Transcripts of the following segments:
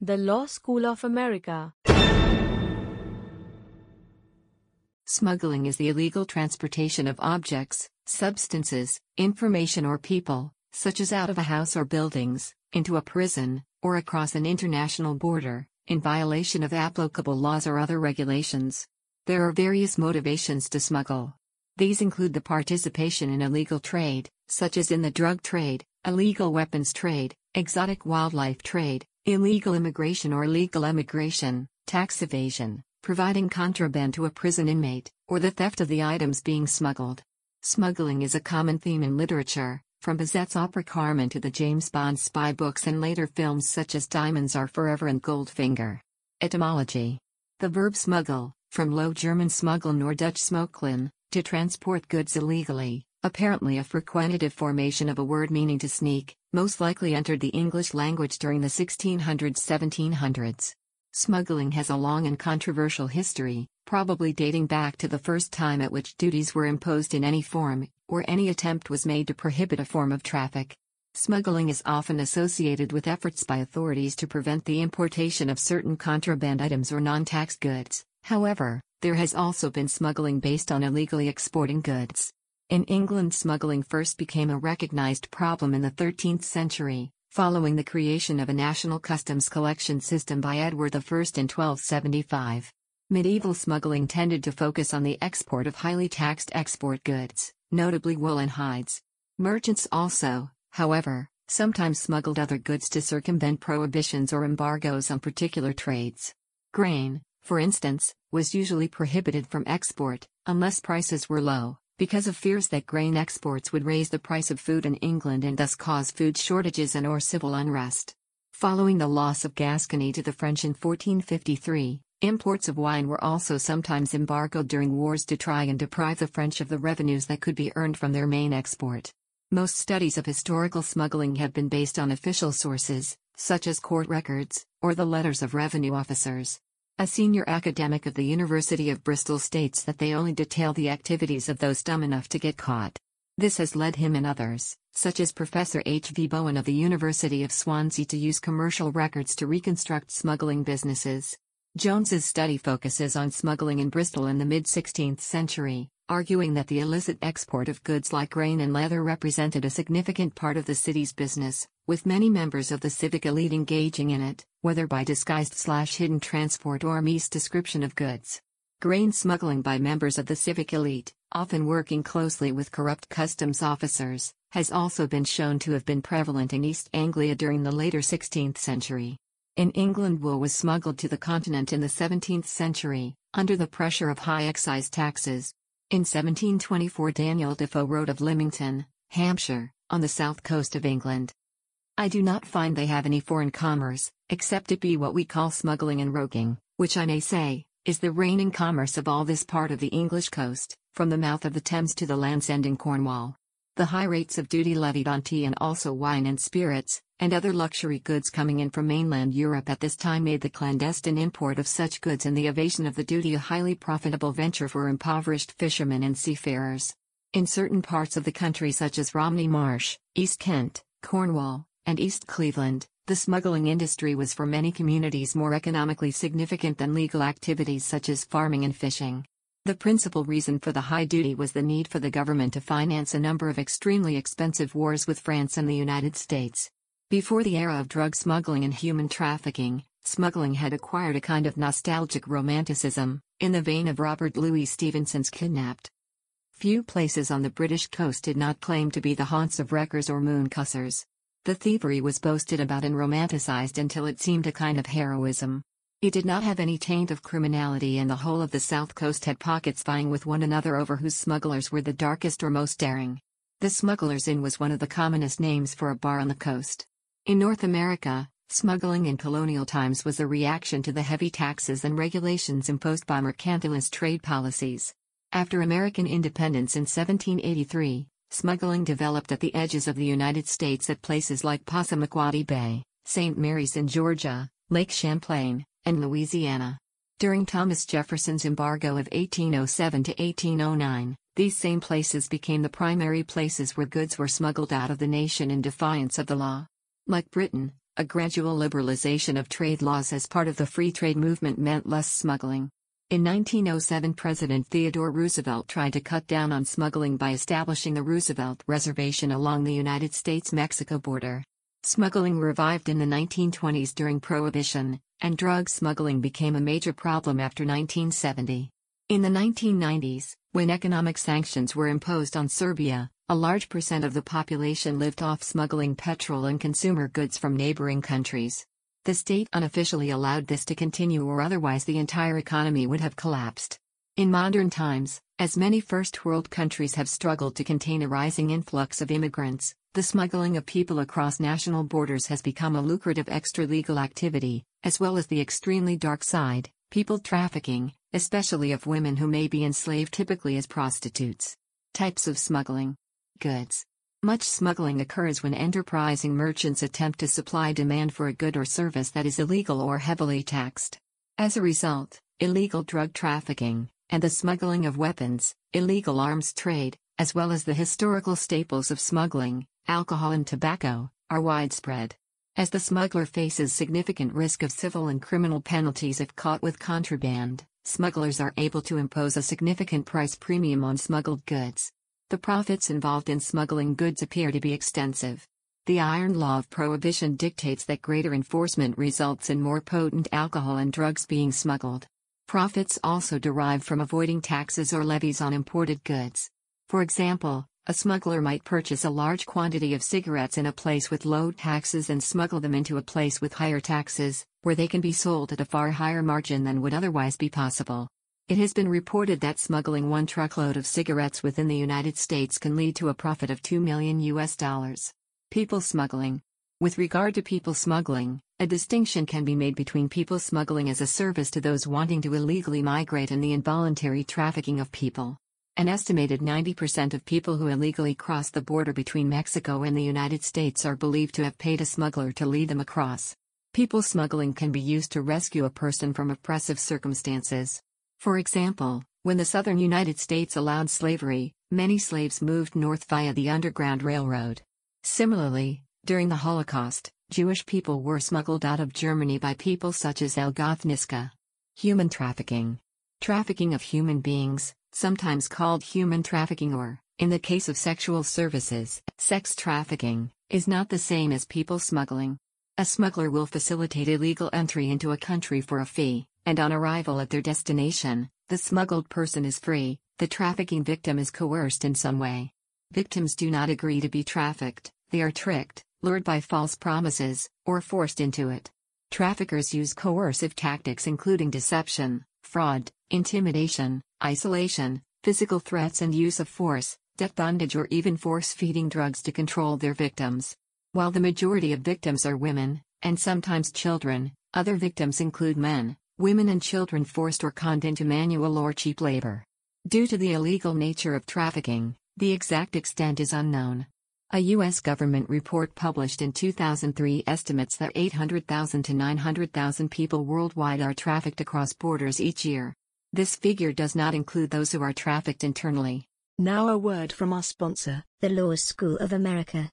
The Law School of America. Smuggling is the illegal transportation of objects, substances, information, or people, such as out of a house or buildings, into a prison, or across an international border, in violation of applicable laws or other regulations. There are various motivations to smuggle. These include the participation in illegal trade, such as in the drug trade, illegal weapons trade, exotic wildlife trade, illegal immigration or legal emigration, tax evasion, providing contraband to a prison inmate, or the theft of the items being smuggled. Smuggling is a common theme in literature, from Bizet's opera Carmen to the James Bond spy books and later films such as Diamonds Are Forever and Goldfinger. Etymology The verb smuggle, from Low German smuggeln or Dutch smokkelen, to transport goods illegally, apparently a frequentative formation of a word meaning to sneak, most likely entered the English language during the 1600s-1700s. Smuggling has a long and controversial history, probably dating back to the first time at which duties were imposed in any form, or any attempt was made to prohibit a form of traffic. Smuggling is often associated with efforts by authorities to prevent the importation of certain contraband items or non taxed goods, however, there has also been smuggling based on illegally exporting goods. In England, smuggling first became a recognized problem in the 13th century, following the creation of a national customs collection system by Edward I in 1275. Medieval smuggling tended to focus on the export of highly taxed export goods, notably wool and hides. Merchants also, however, sometimes smuggled other goods to circumvent prohibitions or embargoes on particular trades. Grain, for instance, was usually prohibited from export, unless prices were low, because of fears that grain exports would raise the price of food in England and thus cause food shortages and or civil unrest. Following the loss of Gascony to the French in 1453, imports of wine were also sometimes embargoed during wars to try and deprive the French of the revenues that could be earned from their main export. Most studies of historical smuggling have been based on official sources, such as court records, or the letters of revenue officers. A senior academic of the University of Bristol states that they only detail the activities of those dumb enough to get caught. This has led him and others, such as Professor H. V. Bowen of the University of Swansea, to use commercial records to reconstruct smuggling businesses. Jones's study focuses on smuggling in Bristol in the mid 16th century, arguing that the illicit export of goods like grain and leather represented a significant part of the city's business, with many members of the civic elite engaging in it, whether by disguised slash hidden transport or misdescription of goods. Grain smuggling by members of the civic elite, often working closely with corrupt customs officers, has also been shown to have been prevalent in East Anglia during the later 16th century. In England, wool was smuggled to the continent in the 17th century, under the pressure of high excise taxes, in 1724 Daniel Defoe wrote of Lymington, Hampshire, on the south coast of England. I do not find they have any foreign commerce, except it be what we call smuggling and roguing, which I may say, is the reigning commerce of all this part of the English coast, from the mouth of the Thames to the Land's End in Cornwall. The high rates of duty levied on tea and also wine and spirits, and other luxury goods coming in from mainland Europe at this time made the clandestine import of such goods and the evasion of the duty a highly profitable venture for impoverished fishermen and seafarers. In certain parts of the country such as Romney Marsh, East Kent, Cornwall, and East Cleveland, the smuggling industry was for many communities more economically significant than legal activities such as farming and fishing. The principal reason for the high duty was the need for the government to finance a number of extremely expensive wars with France and the United States. Before the era of drug smuggling and human trafficking, smuggling had acquired a kind of nostalgic romanticism, in the vein of Robert Louis Stevenson's Kidnapped. Few places on the British coast did not claim to be the haunts of wreckers or mooncussers. The thievery was boasted about and romanticized until it seemed a kind of heroism. It did not have any taint of criminality, and the whole of the south coast had pockets vying with one another over whose smugglers were the darkest or most daring. The Smuggler's Inn was one of the commonest names for a bar on the coast. In North America, smuggling in colonial times was a reaction to the heavy taxes and regulations imposed by mercantilist trade policies. After American independence in 1783, smuggling developed at the edges of the United States at places like Passamaquoddy Bay, St. Mary's in Georgia, Lake Champlain, and Louisiana. During Thomas Jefferson's embargo of 1807 to 1809, these same places became the primary places where goods were smuggled out of the nation in defiance of the law. Like Britain, a gradual liberalization of trade laws as part of the free trade movement meant less smuggling. In 1907, President Theodore Roosevelt tried to cut down on smuggling by establishing the Roosevelt Reservation along the United States Mexico border. Smuggling revived in the 1920s during Prohibition, and drug smuggling became a major problem after 1970. In the 1990s, when economic sanctions were imposed on Serbia, a large percent of the population lived off smuggling petrol and consumer goods from neighboring countries. The state unofficially allowed this to continue, or otherwise, the entire economy would have collapsed. In modern times, as many first world countries have struggled to contain a rising influx of immigrants, the smuggling of people across national borders has become a lucrative extra legal activity, as well as the extremely dark side, people trafficking, especially of women who may be enslaved typically as prostitutes. Types of smuggling Goods much smuggling occurs when enterprising merchants attempt to supply demand for a good or service that is illegal or heavily taxed. As a result, illegal drug trafficking, and the smuggling of weapons, illegal arms trade, as well as the historical staples of smuggling, alcohol and tobacco, are widespread. As the smuggler faces significant risk of civil and criminal penalties if caught with contraband, smugglers are able to impose a significant price premium on smuggled goods. The profits involved in smuggling goods appear to be extensive. The iron law of prohibition dictates that greater enforcement results in more potent alcohol and drugs being smuggled. Profits also derive from avoiding taxes or levies on imported goods. For example, a smuggler might purchase a large quantity of cigarettes in a place with low taxes and smuggle them into a place with higher taxes, where they can be sold at a far higher margin than would otherwise be possible. It has been reported that smuggling one truckload of cigarettes within the United States can lead to a profit of 2 million US dollars. People smuggling. With regard to people smuggling, a distinction can be made between people smuggling as a service to those wanting to illegally migrate and the involuntary trafficking of people. An estimated 90% of people who illegally cross the border between Mexico and the United States are believed to have paid a smuggler to lead them across. People smuggling can be used to rescue a person from oppressive circumstances. For example, when the southern United States allowed slavery, many slaves moved north via the Underground Railroad. Similarly, during the Holocaust, Jewish people were smuggled out of Germany by people such as Algoth Niska. Human trafficking. Trafficking of human beings, sometimes called human trafficking or, in the case of sexual services, sex trafficking, is not the same as people smuggling. A smuggler will facilitate illegal entry into a country for a fee, and on arrival at their destination, the smuggled person is free, the trafficking victim is coerced in some way. Victims do not agree to be trafficked, they are tricked, lured by false promises, or forced into it. Traffickers use coercive tactics including deception, fraud, intimidation, isolation, physical threats, and use of force, debt bondage, or even force feeding drugs to control their victims. While the majority of victims are women, and sometimes children, other victims include men, women and children forced or conned into manual or cheap labor. Due to the illegal nature of trafficking, the exact extent is unknown. A U.S. government report published in 2003 estimates that 800,000 to 900,000 people worldwide are trafficked across borders each year. This figure does not include those who are trafficked internally. Now a word from our sponsor, the Law School of America.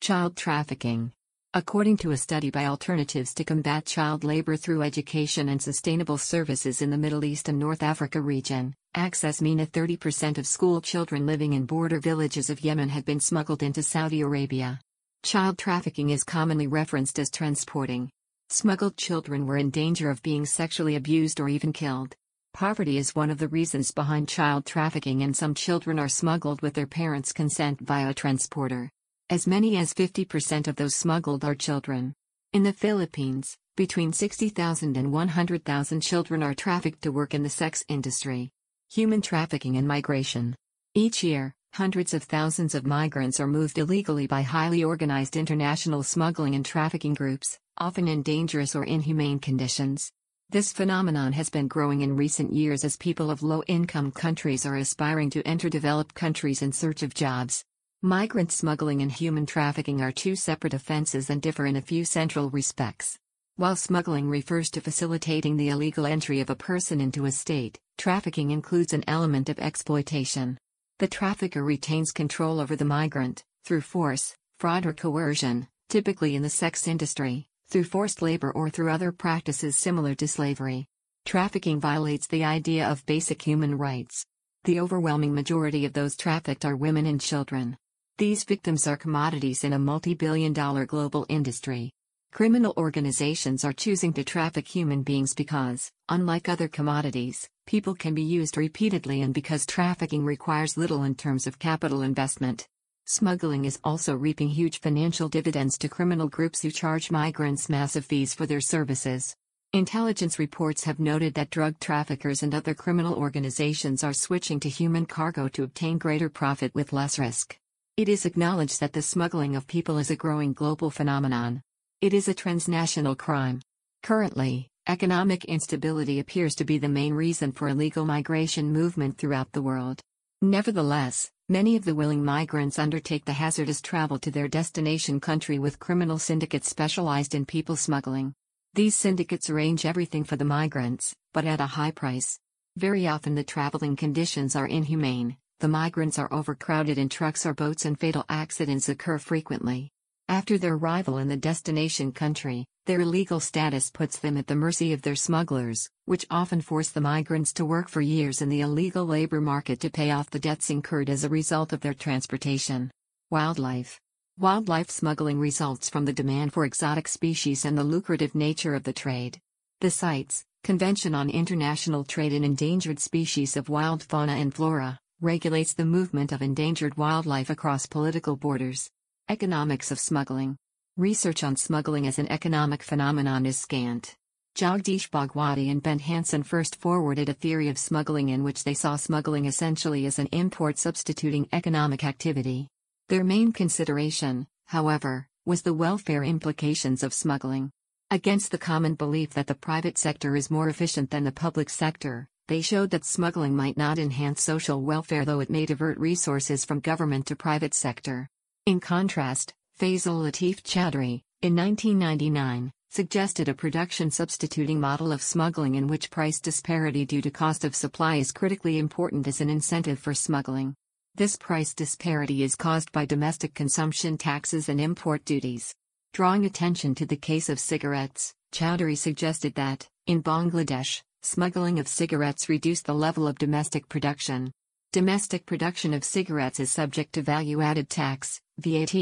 Child trafficking. According to a study by Alternatives to Combat Child Labor Through Education and Sustainable Services in the Middle East and North Africa region, Access MENA 30% of school children living in border villages of Yemen had been smuggled into Saudi Arabia. Child trafficking is commonly referenced as transporting. Smuggled children were in danger of being sexually abused or even killed. Poverty is one of the reasons behind child trafficking, and some children are smuggled with their parents' consent via a transporter. As many as 50% of those smuggled are children. In the Philippines, between 60,000 and 100,000 children are trafficked to work in the sex industry. Human trafficking and migration. Each year, hundreds of thousands of migrants are moved illegally by highly organized international smuggling and trafficking groups, often in dangerous or inhumane conditions. This phenomenon has been growing in recent years as people of low income countries are aspiring to enter developed countries in search of jobs. Migrant smuggling and human trafficking are two separate offenses and differ in a few central respects. While smuggling refers to facilitating the illegal entry of a person into a state, trafficking includes an element of exploitation. The trafficker retains control over the migrant, through force, fraud or coercion, typically in the sex industry, through forced labor or through other practices similar to slavery. Trafficking violates the idea of basic human rights. The overwhelming majority of those trafficked are women and children. These victims are commodities in a multi billion dollar global industry. Criminal organizations are choosing to traffic human beings because, unlike other commodities, people can be used repeatedly and because trafficking requires little in terms of capital investment. Smuggling is also reaping huge financial dividends to criminal groups who charge migrants massive fees for their services. Intelligence reports have noted that drug traffickers and other criminal organizations are switching to human cargo to obtain greater profit with less risk. It is acknowledged that the smuggling of people is a growing global phenomenon. It is a transnational crime. Currently, economic instability appears to be the main reason for illegal migration movement throughout the world. Nevertheless, many of the willing migrants undertake the hazardous travel to their destination country with criminal syndicates specialized in people smuggling. These syndicates arrange everything for the migrants, but at a high price. Very often the traveling conditions are inhumane, the migrants are overcrowded in trucks or boats and fatal accidents occur frequently. After their arrival in the destination country, their illegal status puts them at the mercy of their smugglers, which often force the migrants to work for years in the illegal labor market to pay off the debts incurred as a result of their transportation. Wildlife Wildlife smuggling results from the demand for exotic species and the lucrative nature of the trade. The CITES, Convention on International Trade in Endangered Species of Wild Fauna and Flora, regulates the movement of endangered wildlife across political borders. Economics of smuggling. Research on smuggling as an economic phenomenon is scant. Jagdish Bhagwati and Bent Hansen first forwarded a theory of smuggling in which they saw smuggling essentially as an import substituting economic activity. Their main consideration, however, was the welfare implications of smuggling. Against the common belief that the private sector is more efficient than the public sector, they showed that smuggling might not enhance social welfare though it may divert resources from government to private sector. In contrast, Faizul Latif Chowdhury, in 1999, suggested a production substituting model of smuggling in which price disparity due to cost of supply is critically important as an incentive for smuggling. This price disparity is caused by domestic consumption taxes and import duties. Drawing attention to the case of cigarettes, Chaudhry suggested that, in Bangladesh, smuggling of cigarettes reduced the level of domestic production. Domestic production of cigarettes is subject to value added tax, VAT,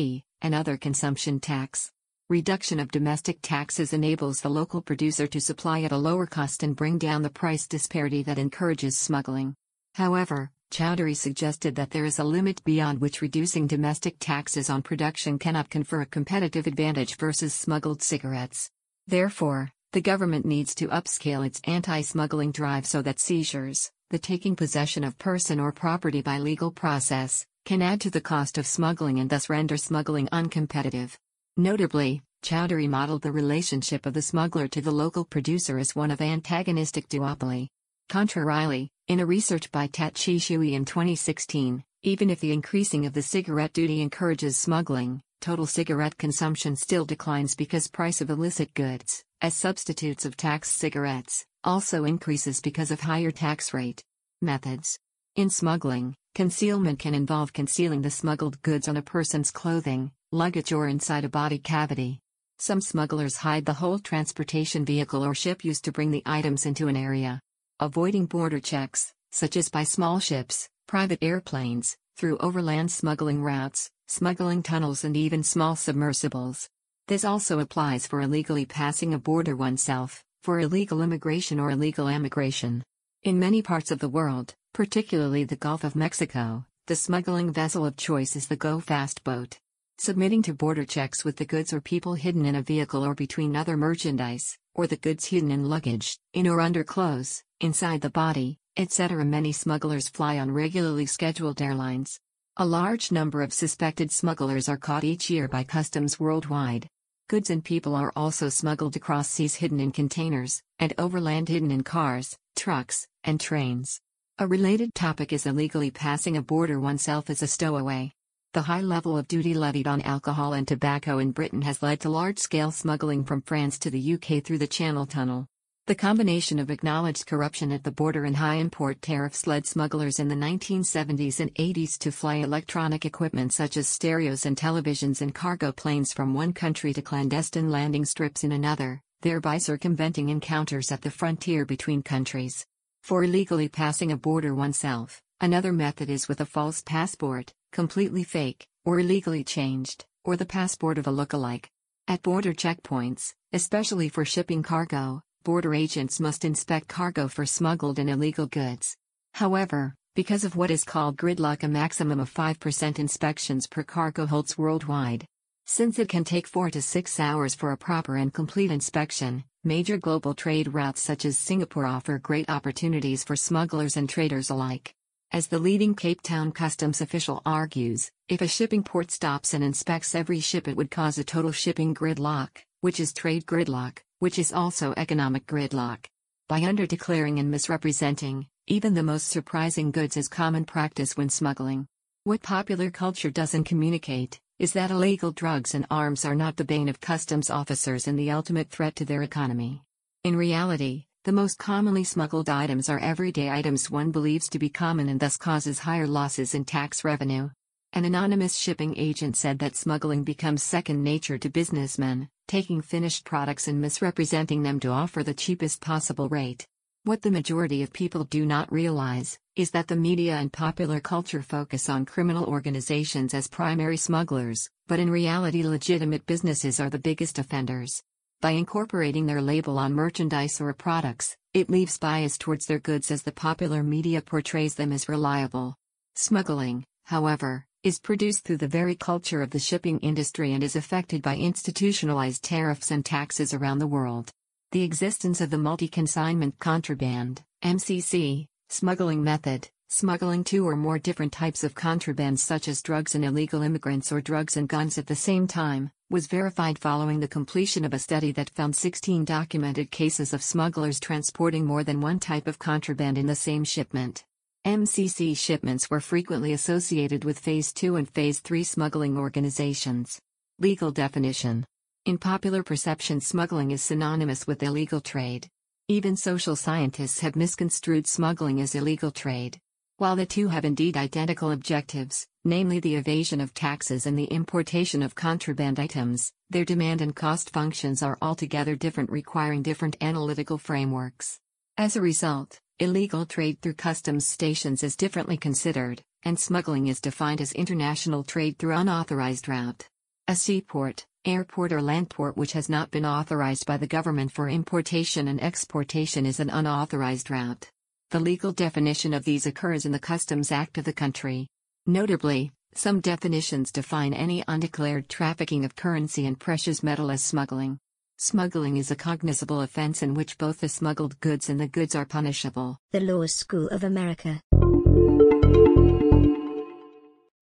and other consumption tax. Reduction of domestic taxes enables the local producer to supply at a lower cost and bring down the price disparity that encourages smuggling. However, Chowdhury suggested that there is a limit beyond which reducing domestic taxes on production cannot confer a competitive advantage versus smuggled cigarettes. Therefore, the government needs to upscale its anti smuggling drive so that seizures, the taking possession of person or property by legal process, can add to the cost of smuggling and thus render smuggling uncompetitive. Notably, Chowdhury modeled the relationship of the smuggler to the local producer as one of antagonistic duopoly. Contrarily, in a research by Tat Chi Shui in 2016, even if the increasing of the cigarette duty encourages smuggling, total cigarette consumption still declines because price of illicit goods, as substitutes of tax cigarettes, also increases because of higher tax rate. Methods In smuggling, concealment can involve concealing the smuggled goods on a person's clothing, luggage, or inside a body cavity. Some smugglers hide the whole transportation vehicle or ship used to bring the items into an area. Avoiding border checks, such as by small ships, private airplanes, through overland smuggling routes, smuggling tunnels, and even small submersibles. This also applies for illegally passing a border oneself for illegal immigration or illegal emigration. In many parts of the world, particularly the Gulf of Mexico, the smuggling vessel of choice is the Go Fast boat. Submitting to border checks with the goods or people hidden in a vehicle or between other merchandise, or the goods hidden in luggage, in or under clothes, inside the body, etc. Many smugglers fly on regularly scheduled airlines. A large number of suspected smugglers are caught each year by customs worldwide. Goods and people are also smuggled across seas hidden in containers, and overland hidden in cars, trucks, and trains. A related topic is illegally passing a border oneself as a stowaway. The high level of duty levied on alcohol and tobacco in Britain has led to large scale smuggling from France to the UK through the Channel Tunnel. The combination of acknowledged corruption at the border and high import tariffs led smugglers in the 1970s and 80s to fly electronic equipment such as stereos and televisions in cargo planes from one country to clandestine landing strips in another, thereby circumventing encounters at the frontier between countries. For illegally passing a border oneself, another method is with a false passport, completely fake, or illegally changed, or the passport of a look-alike. At border checkpoints, especially for shipping cargo, border agents must inspect cargo for smuggled and illegal goods. However, because of what is called gridlock, a maximum of 5% inspections per cargo holds worldwide. Since it can take 4 to 6 hours for a proper and complete inspection, major global trade routes such as Singapore offer great opportunities for smugglers and traders alike. As the leading Cape Town customs official argues, if a shipping port stops and inspects every ship, it would cause a total shipping gridlock, which is trade gridlock, which is also economic gridlock. By underdeclaring and misrepresenting, even the most surprising goods is common practice when smuggling. What popular culture doesn't communicate is that illegal drugs and arms are not the bane of customs officers and the ultimate threat to their economy. In reality, the most commonly smuggled items are everyday items one believes to be common and thus causes higher losses in tax revenue. An anonymous shipping agent said that smuggling becomes second nature to businessmen, taking finished products and misrepresenting them to offer the cheapest possible rate. What the majority of people do not realize is that the media and popular culture focus on criminal organizations as primary smugglers, but in reality, legitimate businesses are the biggest offenders. By incorporating their label on merchandise or products, it leaves bias towards their goods as the popular media portrays them as reliable. Smuggling, however, is produced through the very culture of the shipping industry and is affected by institutionalized tariffs and taxes around the world. The existence of the multi consignment contraband, MCC, smuggling method, smuggling two or more different types of contraband such as drugs and illegal immigrants or drugs and guns at the same time, was verified following the completion of a study that found 16 documented cases of smugglers transporting more than one type of contraband in the same shipment. MCC shipments were frequently associated with Phase 2 and Phase 3 smuggling organizations. Legal definition In popular perception, smuggling is synonymous with illegal trade. Even social scientists have misconstrued smuggling as illegal trade. While the two have indeed identical objectives, namely the evasion of taxes and the importation of contraband items, their demand and cost functions are altogether different, requiring different analytical frameworks. As a result, illegal trade through customs stations is differently considered, and smuggling is defined as international trade through unauthorized route. A seaport, airport, or land port which has not been authorized by the government for importation and exportation is an unauthorized route. The legal definition of these occurs in the Customs Act of the country. Notably, some definitions define any undeclared trafficking of currency and precious metal as smuggling. Smuggling is a cognizable offense in which both the smuggled goods and the goods are punishable. The Law School of America.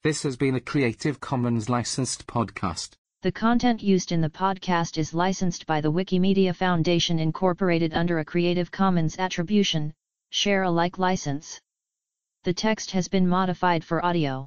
This has been a Creative Commons licensed podcast. The content used in the podcast is licensed by the Wikimedia Foundation Incorporated under a Creative Commons Attribution, Share Alike license. The text has been modified for audio.